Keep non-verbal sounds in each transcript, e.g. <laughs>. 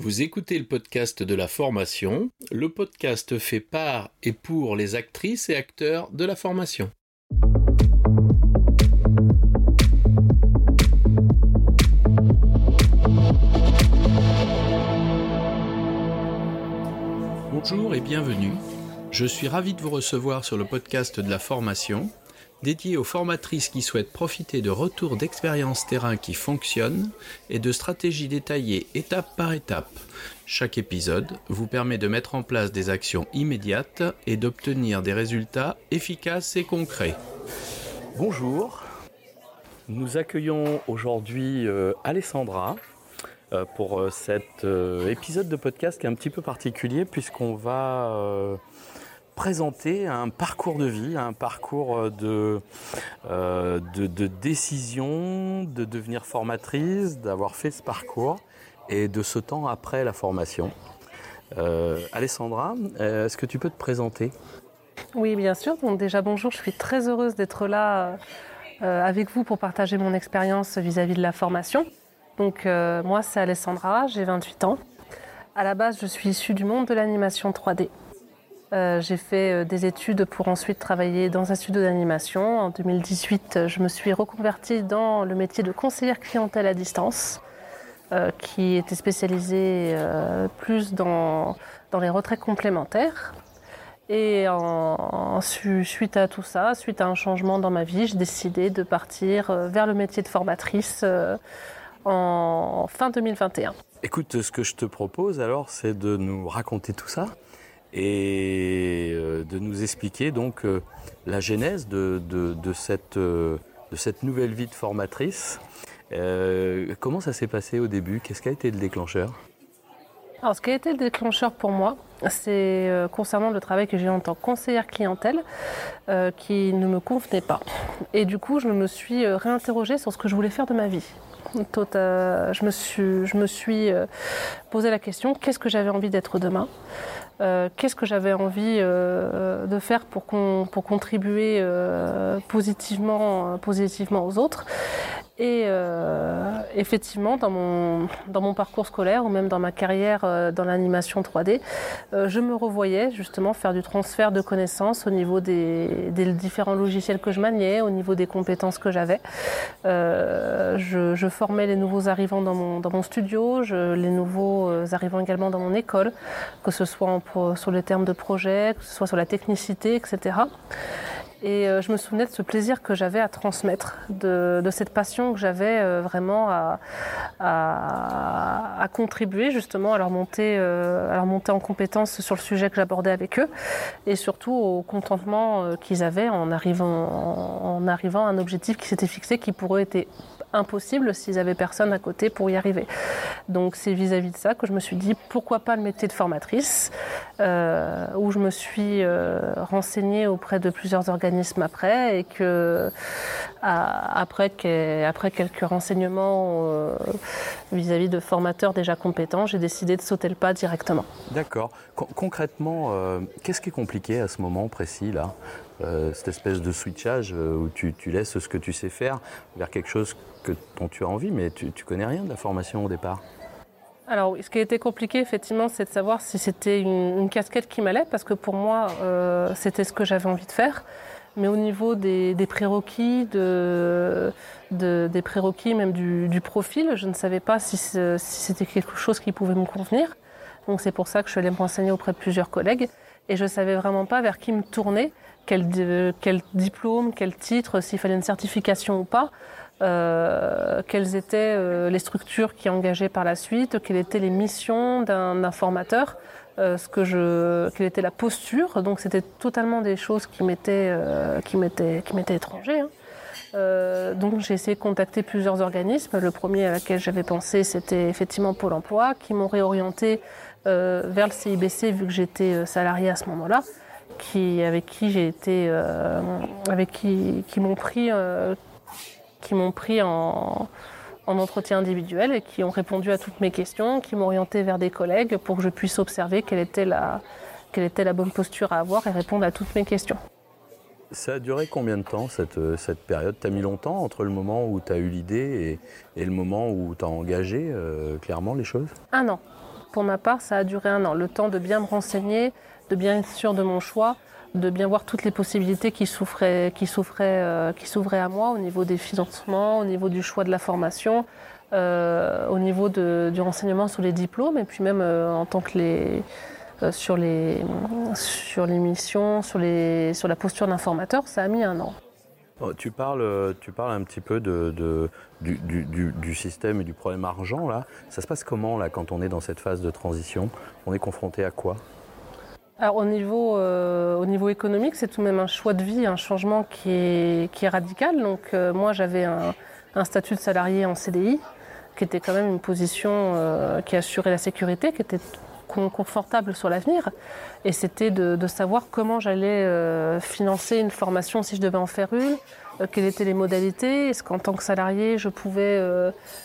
Vous écoutez le podcast de la formation, le podcast fait par et pour les actrices et acteurs de la formation. Bonjour et bienvenue. Je suis ravi de vous recevoir sur le podcast de la formation dédié aux formatrices qui souhaitent profiter de retours d'expériences terrain qui fonctionnent et de stratégies détaillées étape par étape. Chaque épisode vous permet de mettre en place des actions immédiates et d'obtenir des résultats efficaces et concrets. Bonjour, nous accueillons aujourd'hui euh, Alessandra euh, pour euh, cet épisode de podcast qui est un petit peu particulier puisqu'on va présenter un parcours de vie, un parcours euh, de, de, décision, de devenir formatrice, d'avoir fait ce parcours et de ce temps après la formation. Euh, Alessandra, euh, est-ce que tu peux te présenter? Oui, bien sûr. Donc déjà, bonjour, je suis très heureuse d'être là avec vous pour partager mon expérience vis-à-vis de la formation. Donc moi, c'est Alessandra, j'ai 28 ans. À la base, je suis issue du monde de l'animation 3D. Euh, j'ai fait euh, des études pour ensuite travailler dans un studio d'animation. En 2018, je me suis reconvertie dans le métier de conseillère clientèle à distance, euh, qui était spécialisé plus dans, les retraits complémentaires. Et suite à tout ça, suite à un changement dans ma vie, j'ai décidé de partir vers le métier de formatrice en fin 2021. Écoute, ce que je te propose alors, c'est de nous raconter tout ça et euh, de nous expliquer donc euh, la genèse de, cette, euh, de cette nouvelle vie de formatrice. comment ça s'est passé au début? Qu'est-ce qui a été le déclencheur? Alors, ce qui a été le déclencheur pour moi, c'est concernant le travail que j'ai en tant que conseillère clientèle qui ne me convenait pas. Et du coup, je me suis réinterrogée sur ce que je voulais faire de ma vie. Je me suis, je me suis posé la question qu'est-ce que j'avais envie d'être demain? Euh, qu'est-ce que j'avais envie euh, de faire pour, pour contribuer euh, positivement, positivement aux autres? Et euh, effectivement, dans mon, dans mon parcours scolaire ou même dans ma carrière euh, dans l'animation 3D, euh, je me revoyais justement faire du transfert de connaissances au niveau des, des différents logiciels que je maniais, au niveau des compétences que j'avais. Je, je, formais les nouveaux arrivants dans mon, dans mon studio, je, les nouveaux arrivants également dans mon école, que ce soit en, sur les termes de projet, que ce soit sur la technicité, etc. Et euh, je me souvenais de ce plaisir que j'avais à transmettre, de, cette passion que j'avais euh, vraiment à, contribuer justement à leur, montée, euh, à leur montée en compétence sur le sujet que j'abordais avec eux. Et surtout au contentement qu'ils avaient en arrivant, en, arrivant à un objectif qui s'était fixé qui pour eux était impossible s'ils avaient personne à côté pour y arriver. Donc c'est vis-à-vis de ça que je me suis dit pourquoi pas le métier de formatrice, euh, où je me suis euh, renseignée auprès de plusieurs organismes après et que après, quelques renseignements euh, vis-à-vis de formateurs déjà compétents, j'ai décidé de sauter le pas directement. D'accord. concrètement, qu'est-ce qui est compliqué à ce moment précis là? Euh, cette espèce de switchage euh, où tu, laisses ce que tu sais faire vers quelque chose que, dont tu as envie, mais tu, tu connais rien de la formation au départ. Alors, ce qui a été compliqué, effectivement, c'est de savoir si c'était une, casquette qui m'allait, parce que pour moi, euh, c'était ce que j'avais envie de faire. Mais au niveau des, prérequis, de, des prérequis même du, profil, je ne savais pas si, c'était quelque chose qui pouvait me convenir. Donc c'est pour ça que je allée me renseigner auprès de plusieurs collègues et je savais vraiment pas vers qui me tourner quel, diplôme, quel titre, s'il fallait une certification ou pas, euh, quelles étaient euh, les structures qui engageaient par la suite, quelles étaient les missions d'un formateur, euh, ce que je, quelle était la posture. Donc c'était totalement des choses qui m'étaient qui m'étaient qui m'étaient étrangers. Hein. donc j'ai essayé de contacter plusieurs organismes. Le premier à laquelle j'avais pensé, c'était effectivement Pôle Emploi, qui m'ont réorienté vers le CIBC vu que j'étais salarié à ce moment-là qui, avec qui j'ai été, euh, avec qui, qui m'ont pris, euh, qui m'ont pris en, en, entretien individuel et qui ont répondu à toutes mes questions, qui m'ont orienté vers des collègues pour que je puisse observer quelle était la, quelle était la bonne posture à avoir et répondre à toutes mes questions. Ça a duré combien de temps cette, cette période? Tu as mis longtemps entre le moment où tu as eu l'idée et, et, le moment où tu as engagé euh, clairement les choses? Un an. Pour ma part, ça a duré un an. Le temps de bien me renseigner, de bien être sûr de mon choix, de bien voir toutes les possibilités qui s'ouvraient qui euh, qui s'ouvraient à moi au niveau des financements, au niveau du choix de la formation, euh, au niveau du renseignement sur les diplômes et puis même euh, en tant que les sur les sur les missions, sur les sur la posture d'informateur, ça a mis un an. Oh, tu parles, tu parles un petit peu du, système et du problème argent là. Ça se passe comment là quand on est dans cette phase de transition? On est confronté à quoi? Alors au niveau, euh, au niveau économique, c'est tout de même un choix de vie, un changement qui est, qui est radical. Donc euh, moi j'avais un, statut de salarié en CDI, qui était quand même une position euh, qui assurait la sécurité, qui était confortable sur l'avenir. Et c'était de, savoir comment j'allais financer une formation si je devais en faire une, quelles étaient les modalités, est-ce qu'en tant que salarié je pouvais,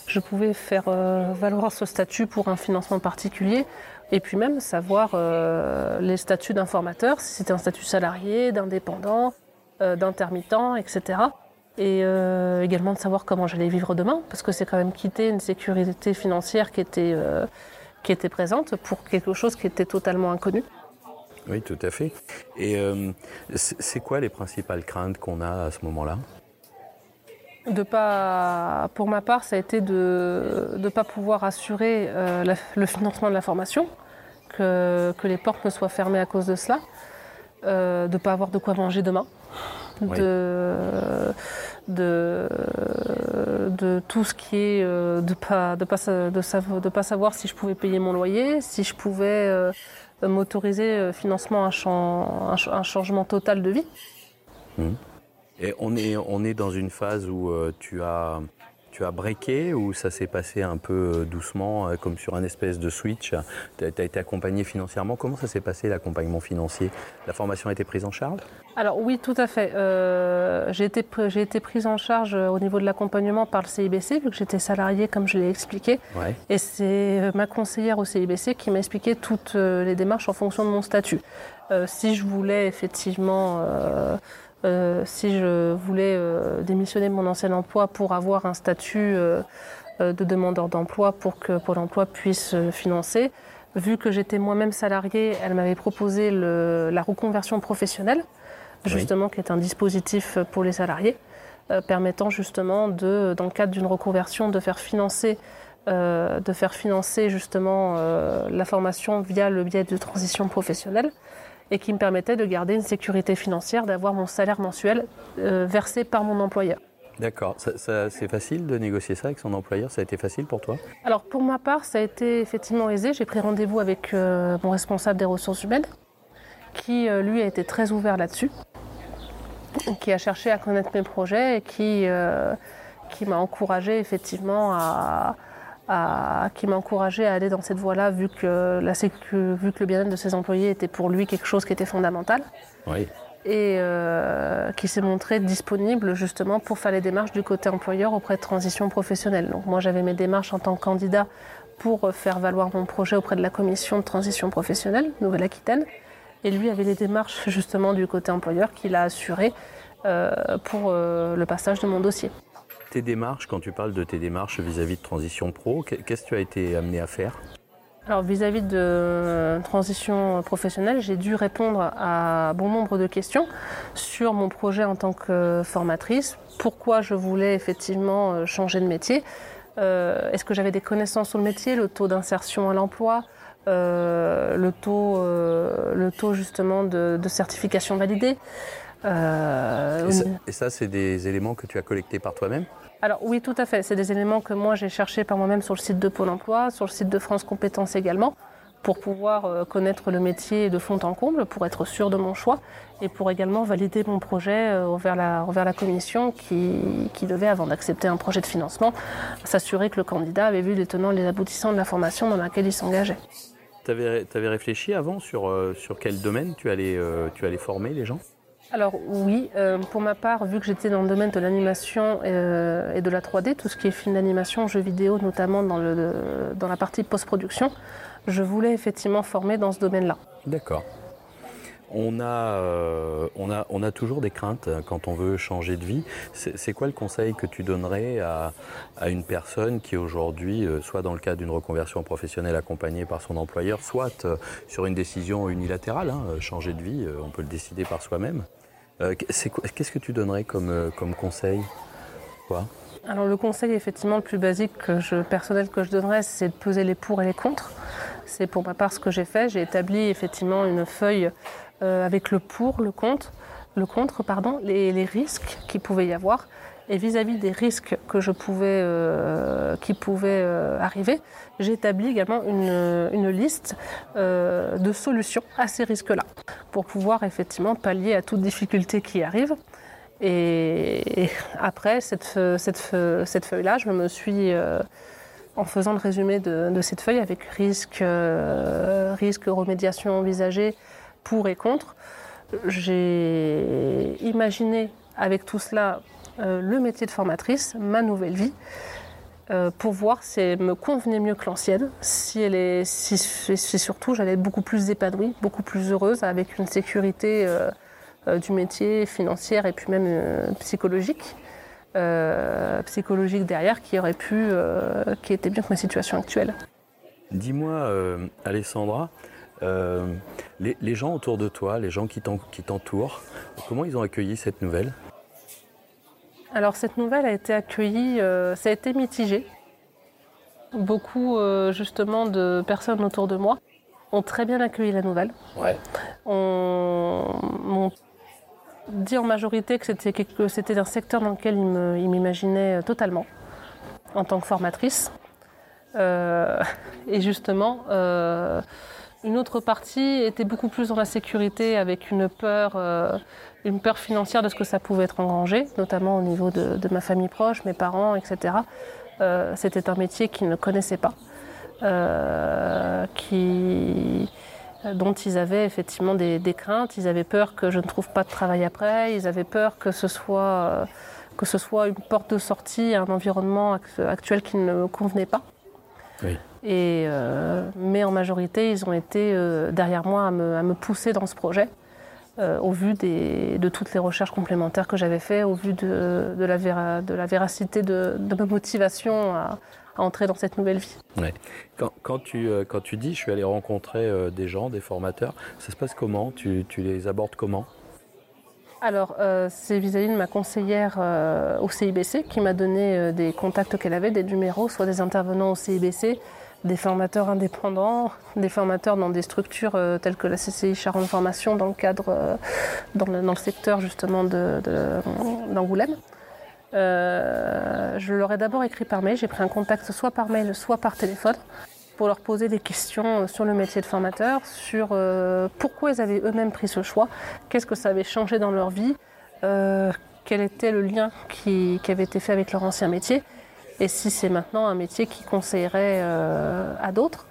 je pouvais faire valoir ce statut pour un financement particulier? Et puis même savoir euh, les statuts d'informateur, si c'était un statut salarié, d'indépendant, euh, d'intermittent, etc. Et euh, également de savoir comment j'allais vivre demain, parce que c'est quand même quitter une sécurité financière qui était, qui était présente pour quelque chose qui était totalement inconnu. Oui, tout à fait. Et c'est quoi les principales craintes qu'on a à ce moment-là? De pas, pour ma part, ça a été de ne pas pouvoir assurer euh, le financement de la formation, que, que, les portes me soient fermées à cause de cela, euh, de ne pas avoir de quoi manger demain, de, de, de, tout ce qui est euh, de pas de pas de, de pas savoir si je pouvais payer mon loyer, si je pouvais m'autoriser financement un, un, changement total de vie. Mmh. Et on est, on est dans une phase où euh, tu as, tu as breaké ou ça s'est passé un peu euh, doucement, euh, comme sur un espèce de switch? Tu as, été accompagné financièrement? Comment ça s'est passé l'accompagnement financier? La formation a été prise en charge? Alors oui, tout à fait. Euh, j'ai été, été prise en charge au niveau de l'accompagnement par le CIBC, vu que j'étais salariée, comme je l'ai expliqué. Et c'est ma conseillère au CIBC qui m'a expliqué toutes les démarches en fonction de mon statut. si je voulais effectivement euh, si je voulais euh, démissionner de mon ancien emploi pour avoir un statut euh, de demandeur d'emploi pour que Pôle emploi puisse financer. Vu que j'étais moi-même salariée, elle m'avait proposé la reconversion professionnelle, justement, qui est un dispositif pour les salariés, permettant justement, de, dans le cadre d'une reconversion, de faire financer de faire financer justement la formation via le biais de transition professionnelle et qui me permettait de garder une sécurité financière, d'avoir mon salaire mensuel euh, versé par mon employeur. D'accord. c'est facile de négocier ça avec son employeur? Ça a été facile pour toi? Alors pour ma part, ça a été effectivement aisé. J'ai pris rendez-vous avec euh, mon responsable des ressources humaines, qui euh, lui a été très ouvert là-dessus, qui a cherché à connaître mes projets et qui, qui m'a encouragé effectivement à, qui m'a encouragé à aller dans cette voie-là, vu que, vu que le bien-être de ses employés était pour lui quelque chose qui était fondamental. Oui. Et euh, qui s'est montré disponible justement pour faire les démarches du côté employeur auprès de transition professionnelle. Donc moi j'avais mes démarches en tant que candidat pour faire valoir mon projet auprès de la commission de transition professionnelle Nouvelle-Aquitaine. Et lui avait les démarches justement du côté employeur qu'il a assuré euh, pour euh, le passage de mon dossier tes démarches, quand tu parles de tes démarches vis-à-vis de Transition Pro, qu'est-ce que tu as été amené à faire? Alors vis-à-vis de transition professionnelle, j'ai dû répondre à bon nombre de questions sur mon projet en tant que formatrice, pourquoi je voulais effectivement euh, changer de métier, euh, est-ce que j'avais des connaissances sur le métier, le taux d'insertion à l'emploi, euh, le, taux, le taux justement de, certification validée? Et ça c'est des éléments que tu as collectés par toi-même alors oui, tout à fait. C'est des éléments que moi j'ai cherché par moi-même sur le site de Pôle Emploi, sur le site de France Compétences également, pour pouvoir euh, connaître le métier de fond en comble, pour être sûr de mon choix et pour également valider mon projet euh, vers la, la commission qui, devait, avant d'accepter un projet de financement, s'assurer que le candidat avait vu les tenants et les aboutissants de la formation dans laquelle il s'engageait. Tu avais, réfléchi avant sur, euh, sur quel domaine tu allais, tu allais former les gens? Alors oui, euh, pour ma part, vu que j'étais dans le domaine de l'animation euh, et de la 3D, tout ce qui est film d'animation, jeux vidéo, notamment dans, la partie post-production, je voulais effectivement former dans ce domaine-là. D'accord. on a, euh, on, a, on a toujours des craintes quand on veut changer de vie. C'est quoi le conseil que tu donnerais à, une personne qui aujourd'hui, soit dans le cadre d'une reconversion professionnelle accompagnée par son employeur, soit sur une décision unilatérale, hein, changer de vie, on peut le décider par soi-même? Qu'est-ce que tu donnerais comme, comme conseil? Quoi? Alors le conseil effectivement le plus basique que je, personnel que je donnerais, c'est de peser les pour et les contre. C'est pour ma part ce que j'ai fait. J'ai établi effectivement une feuille euh, avec le pour, le contre, le contre, pardon, les, risques qu'il pouvait y avoir. Et vis-à-vis des risques que je pouvais, euh, qui pouvaient euh, arriver, j'ai établi également une, liste de solutions à ces risques-là, pour pouvoir effectivement pallier à toute difficulté qui arrive. Et, après cette, cette, feuille-là, je me suis, en faisant le résumé de, de cette feuille avec risque, risque, remédiation envisagée, pour et contre. J'ai imaginé avec tout cela euh, le métier de formatrice, ma nouvelle vie, euh, pour voir si elle me convenait mieux que l'ancienne, si, elle est, si, surtout j'allais être beaucoup plus épanouie, beaucoup plus heureuse, avec une sécurité euh, du métier financière et puis même psychologique. psychologique derrière qui aurait pu, qui était bien que ma situation actuelle. Dis-moi, Alessandra, les, gens autour de toi, les gens qui t'entourent, comment ils ont accueilli cette nouvelle? Alors cette nouvelle a été accueillie, euh, ça a été mitigé. Beaucoup euh, justement de personnes autour de moi ont très bien accueilli la nouvelle. Ouais. On, dit en majorité que c'était un secteur dans lequel ils m'imaginaient totalement en tant que formatrice. <laughs> et justement, une autre partie était beaucoup plus dans la sécurité avec une peur, euh, une peur financière de ce que ça pouvait être engrangé, notamment au niveau de, ma famille proche, mes parents, etc. Euh, c'était un métier qu'ils ne connaissaient pas, euh, dont ils avaient effectivement des, craintes. Ils avaient peur que je ne trouve pas de travail après. Ils avaient peur que ce soit, que ce soit une porte de sortie à un environnement actuel qui ne me convenait pas. Oui. Et, euh, mais en majorité, ils ont été euh, derrière moi à me, pousser dans ce projet, euh, au vu de toutes les recherches complémentaires que j'avais faites, au vu de, la, de la, véracité de, ma motivation à, entrer dans cette nouvelle vie. Quand, tu, quand tu dis je suis allé rencontrer des gens, des formateurs, ça se passe comment? Tu, tu les abordes comment? Alors, c'est vis-à-vis de ma conseillère au CIBC qui m'a donné des contacts qu'elle avait, des numéros, soit des intervenants au CIBC, des formateurs indépendants, des formateurs dans des structures euh, telles que la CCI Charente Formation dans le cadre, euh, dans, le, secteur justement d'Angoulême. Euh, je leur ai d'abord écrit par mail, j'ai pris un contact soit par mail, soit par téléphone pour leur poser des questions sur le métier de formateur, sur pourquoi ils avaient eux-mêmes pris ce choix, qu'est-ce que ça avait changé dans leur vie, quel était le lien qui avait été fait avec leur ancien métier et si c'est maintenant un métier qui conseillerait euh, à d'autres.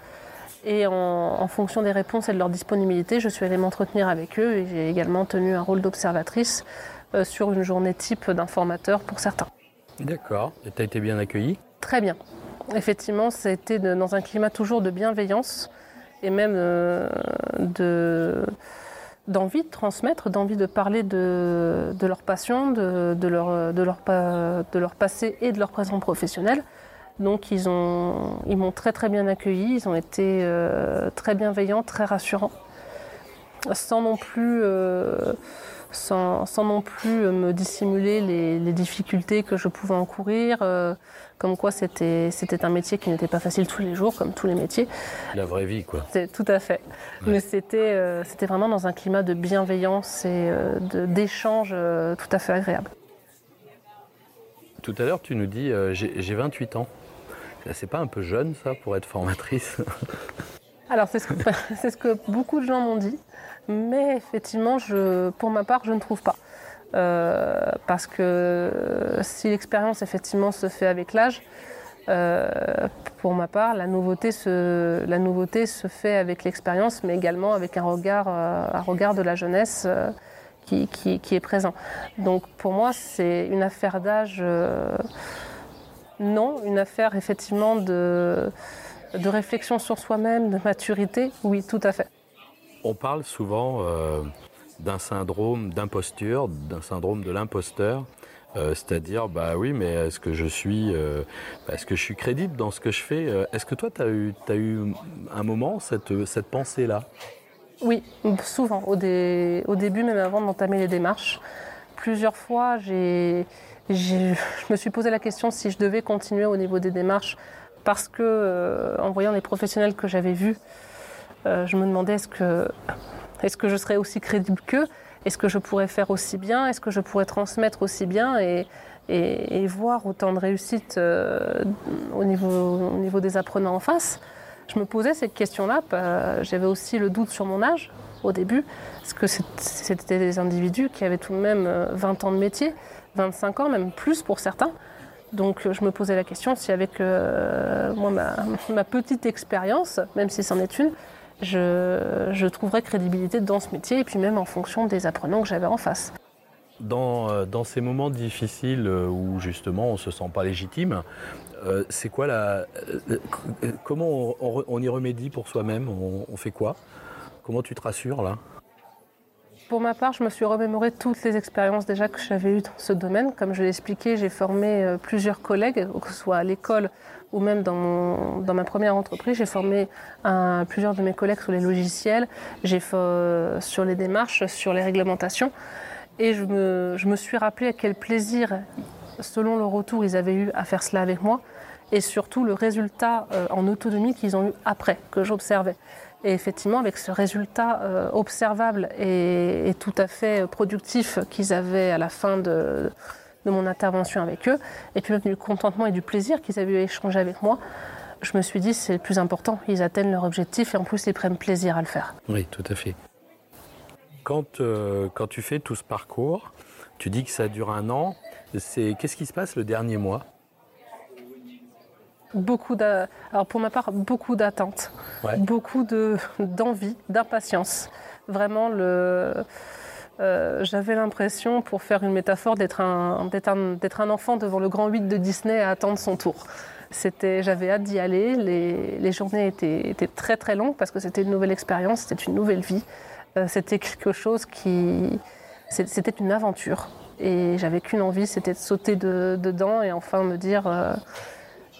Et en, fonction des réponses et de leur disponibilité, je suis allée m'entretenir avec eux et j'ai également tenu un rôle d'observatrice euh, sur une journée type d'informateur pour certains. D'accord. Et tu as été bien accueillie? Très bien. Effectivement, été dans un climat toujours de bienveillance et même euh, de d'envie de transmettre, d'envie de parler de, leur passion, de, leur, de, leur, de leur passé et de leur présent professionnel. Donc ils m'ont ils très très bien accueilli, ils ont été euh, très bienveillants, très rassurants, sans non plus euh, sans, non plus euh, me dissimuler les, difficultés que je pouvais encourir, euh, comme quoi c'était un métier qui n'était pas facile tous les jours, comme tous les métiers. La vraie vie, quoi. Tout à fait. Mais euh, c'était vraiment dans un climat de bienveillance et d'échange tout à fait agréable. Tout à l'heure, tu nous dis, j'ai 28 ans. C'est pas un peu jeune, ça, pour être formatrice? Alors, c'est ce, <laughs> ce, que beaucoup de gens m'ont dit. Mais effectivement, pour ma part, je ne trouve pas. Euh, parce que si l'expérience effectivement se fait avec l'âge, euh, pour ma part, la nouveauté, se, fait avec l'expérience, mais également avec un regard, euh, un regard de la jeunesse qui, est présent. Donc pour moi, c'est une affaire d'âge, non, une affaire effectivement de réflexion sur soi-même, de maturité, oui, tout à fait. On parle souvent euh, d'un syndrome d'imposture, d'un syndrome de l'imposteur. Euh, c'est-à-dire, bah oui, mais est-ce que je suis, euh, est-ce que je suis crédible dans ce que je fais Est-ce que toi, tu as eu, un moment cette, pensée-là? Oui, souvent, au, début, même avant d'entamer les démarches. Plusieurs fois, je me suis posé la question si je devais continuer au niveau des démarches, parce que, en voyant les professionnels que j'avais vus, je me demandais est-ce que, est-ce que je serais aussi crédible qu'eux? Est-ce que je pourrais faire aussi bien? Est-ce que je pourrais transmettre aussi bien et, et, voir autant de réussite euh, au, niveau, au niveau des apprenants en face? Je me posais cette question-là. J'avais aussi le doute sur mon âge au début, parce que c'était des individus qui avaient tout de même 20 euh, ans de métier, 25 ans, même plus pour certains. Donc je me posais la question si avec euh, moi, ma petite expérience, même si c'en est une, je, trouverais crédibilité dans ce métier et puis même en fonction des apprenants que j'avais en face. Dans, euh, ces moments difficiles euh, où justement on ne se sent pas légitime, euh, c'est quoi la. comment on, y remédie pour soi-même? On, fait quoi? Comment tu te rassures là? Pour ma part, je me suis remémoré toutes les expériences déjà que j'avais eues dans ce domaine. Comme je l'ai expliqué, j'ai formé plusieurs collègues, que ce soit à l'école ou même dans, dans ma première entreprise, j'ai formé plusieurs de mes collègues sur les logiciels, j'ai fait sur les démarches, sur les réglementations. Et je me, je me suis rappelé à quel plaisir, selon le retour, ils avaient eu à faire cela avec moi. Et surtout le résultat euh, en autonomie qu'ils ont eu après, que j'observais. Et effectivement, avec ce résultat euh, observable et, tout à fait productif qu'ils avaient à la fin de, de mon intervention avec eux, et puis même du contentement et du plaisir qu'ils avaient eu à échanger avec moi, je me suis dit c'est le plus important. Ils atteignent leur objectif et en plus ils prennent plaisir à le faire. Oui, tout à fait. Quand, euh, quand tu fais tout ce parcours, tu dis que ça dure un an. C'est qu'est-ce qui se passe le dernier mois? Beaucoup alors pour ma part beaucoup d'attentes, beaucoup de d'envie, d'impatience. Vraiment le euh, j'avais l'impression, pour faire une métaphore, d'être un, un, enfant devant le grand 8 de Disney à attendre son tour. J'avais hâte d'y aller. Les, journées étaient, très très longues parce que c'était une nouvelle expérience, c'était une nouvelle vie. Euh, c'était quelque chose qui. C'était une aventure. Et j'avais qu'une envie, c'était de sauter dedans et enfin me dire. Euh,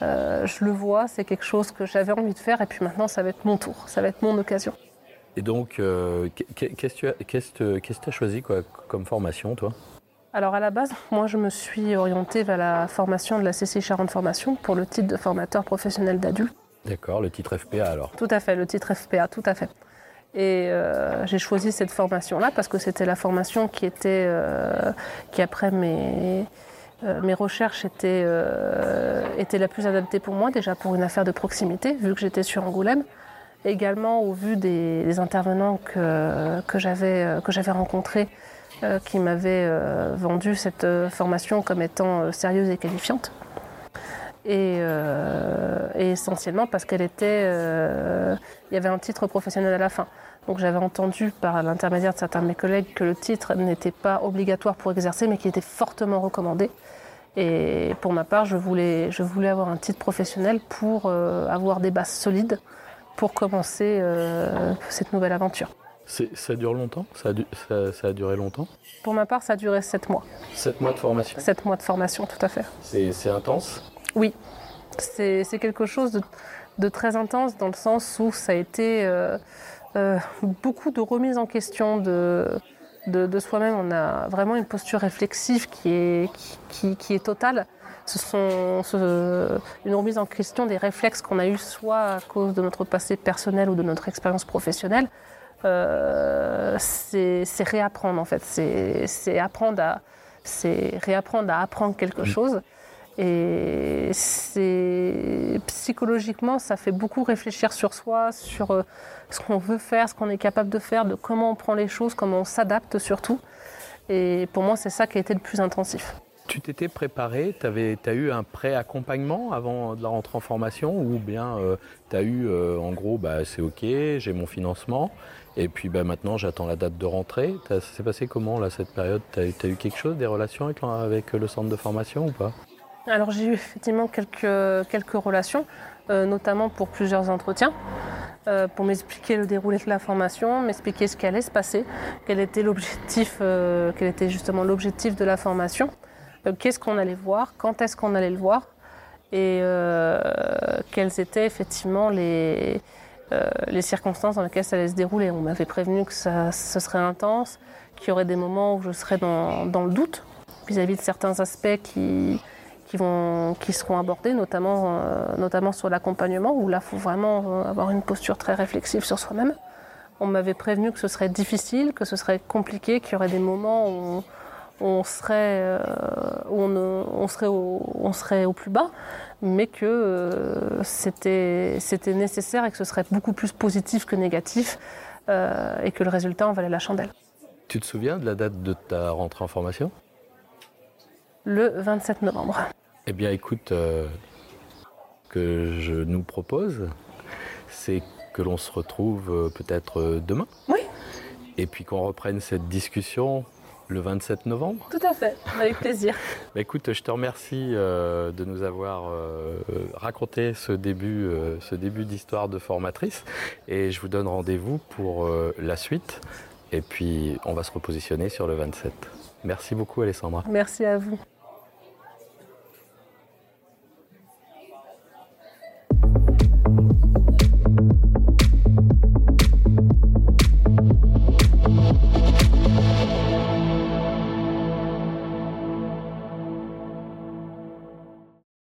je le vois, c'est quelque chose que j'avais envie de faire et puis maintenant ça va être mon tour, ça va être mon occasion. Et donc, euh, qu'est-ce que tu as choisi quoi, comme formation, toi? Alors à la base, moi je me suis orientée vers la formation de la CC Charente Formation pour le titre de formateur professionnel d'adultes. D'accord, le titre FPA alors Tout à fait, le titre FPA, tout à fait. Et euh, j'ai choisi cette formation-là parce que c'était la formation qui était, euh, qui après mes, mes recherches était, était la plus adaptée pour moi, déjà pour une affaire de proximité, vu que j'étais sur Angoulême. Également au vu des, intervenants que, que j'avais rencontrés euh, qui m'avaient euh, vendu cette euh, formation comme étant sérieuse et qualifiante. Et, essentiellement parce qu'elle était, il y avait un titre professionnel à la fin. Donc j'avais entendu par l'intermédiaire de certains de mes collègues que le titre n'était pas obligatoire pour exercer, mais qu'il était fortement recommandé. Et pour ma part, je voulais, je voulais avoir un titre professionnel pour avoir des bases solides pour commencer euh, cette nouvelle aventure. Ça dure longtemps? Ça a, duré longtemps? Pour ma part, ça a duré 7 mois. 7 mois de formation 7 mois de formation, tout à fait. C'est intense? Oui. C'est quelque chose de, très intense dans le sens où ça a été euh, euh, beaucoup de remise en question de, de, soi-même. On a vraiment une posture réflexive qui est, qui, qui est totale ce sont une remise en question des réflexes qu'on a eus soit à cause de notre passé personnel ou de notre expérience professionnelle. Euh, c'est réapprendre en fait, c'est apprendre à c'est réapprendre à apprendre quelque chose. Et psychologiquement, ça fait beaucoup réfléchir sur soi, sur euh, ce qu'on veut faire, ce qu'on est capable de faire, de comment on prend les choses, comment on s'adapte surtout. Et pour moi, c'est ça qui a été le plus intensif. Tu t'étais préparé, tu as eu un pré-accompagnement avant de la rentrée en formation ou bien euh, tu as eu euh, en gros bah, c'est ok, j'ai mon financement et puis bah, maintenant j'attends la date de rentrée. Ça s'est passé comment là cette période? Tu as, eu quelque chose, des relations avec, le centre de formation ou pas? Alors j'ai eu effectivement quelques, quelques relations, euh, notamment pour plusieurs entretiens. euh, pour m'expliquer le déroulé de la formation, m'expliquer ce qui allait se passer, quel était l'objectif, euh, quel était justement l'objectif de la formation, euh, qu'est-ce qu'on allait voir, quand est-ce qu'on allait le voir, et quelles étaient effectivement les, les circonstances dans lesquelles ça allait se dérouler. On m'avait prévenu que ça, ce serait intense, qu'il y aurait des moments où je serais dans, dans le doute vis-à-vis de certains aspects qui, qui, vont, qui seront abordés, notamment, euh, notamment sur l'accompagnement, où là, il faut vraiment euh, avoir une posture très réflexive sur soi-même. On m'avait prévenu que ce serait difficile, que ce serait compliqué, qu'il y aurait des moments où on, serait, euh, où on, serait au, on serait au plus bas, mais que c'était nécessaire et que ce serait beaucoup plus positif que négatif, et que le résultat en valait la chandelle. Tu te souviens de la date de ta rentrée en formation? Le 27 novembre. Eh bien, écoute, euh, que je nous propose, c'est que l'on se retrouve euh, peut-être euh, demain. Oui. Et puis qu'on reprenne cette discussion le 27 novembre. Tout à fait, avec plaisir. <laughs> bah, écoute, je te remercie de nous avoir raconté ce début, ce début d'histoire de formatrice. Et je vous donne rendez-vous pour la suite. Et puis, on va se repositionner sur le 27. Merci beaucoup, Alessandra. Merci à vous.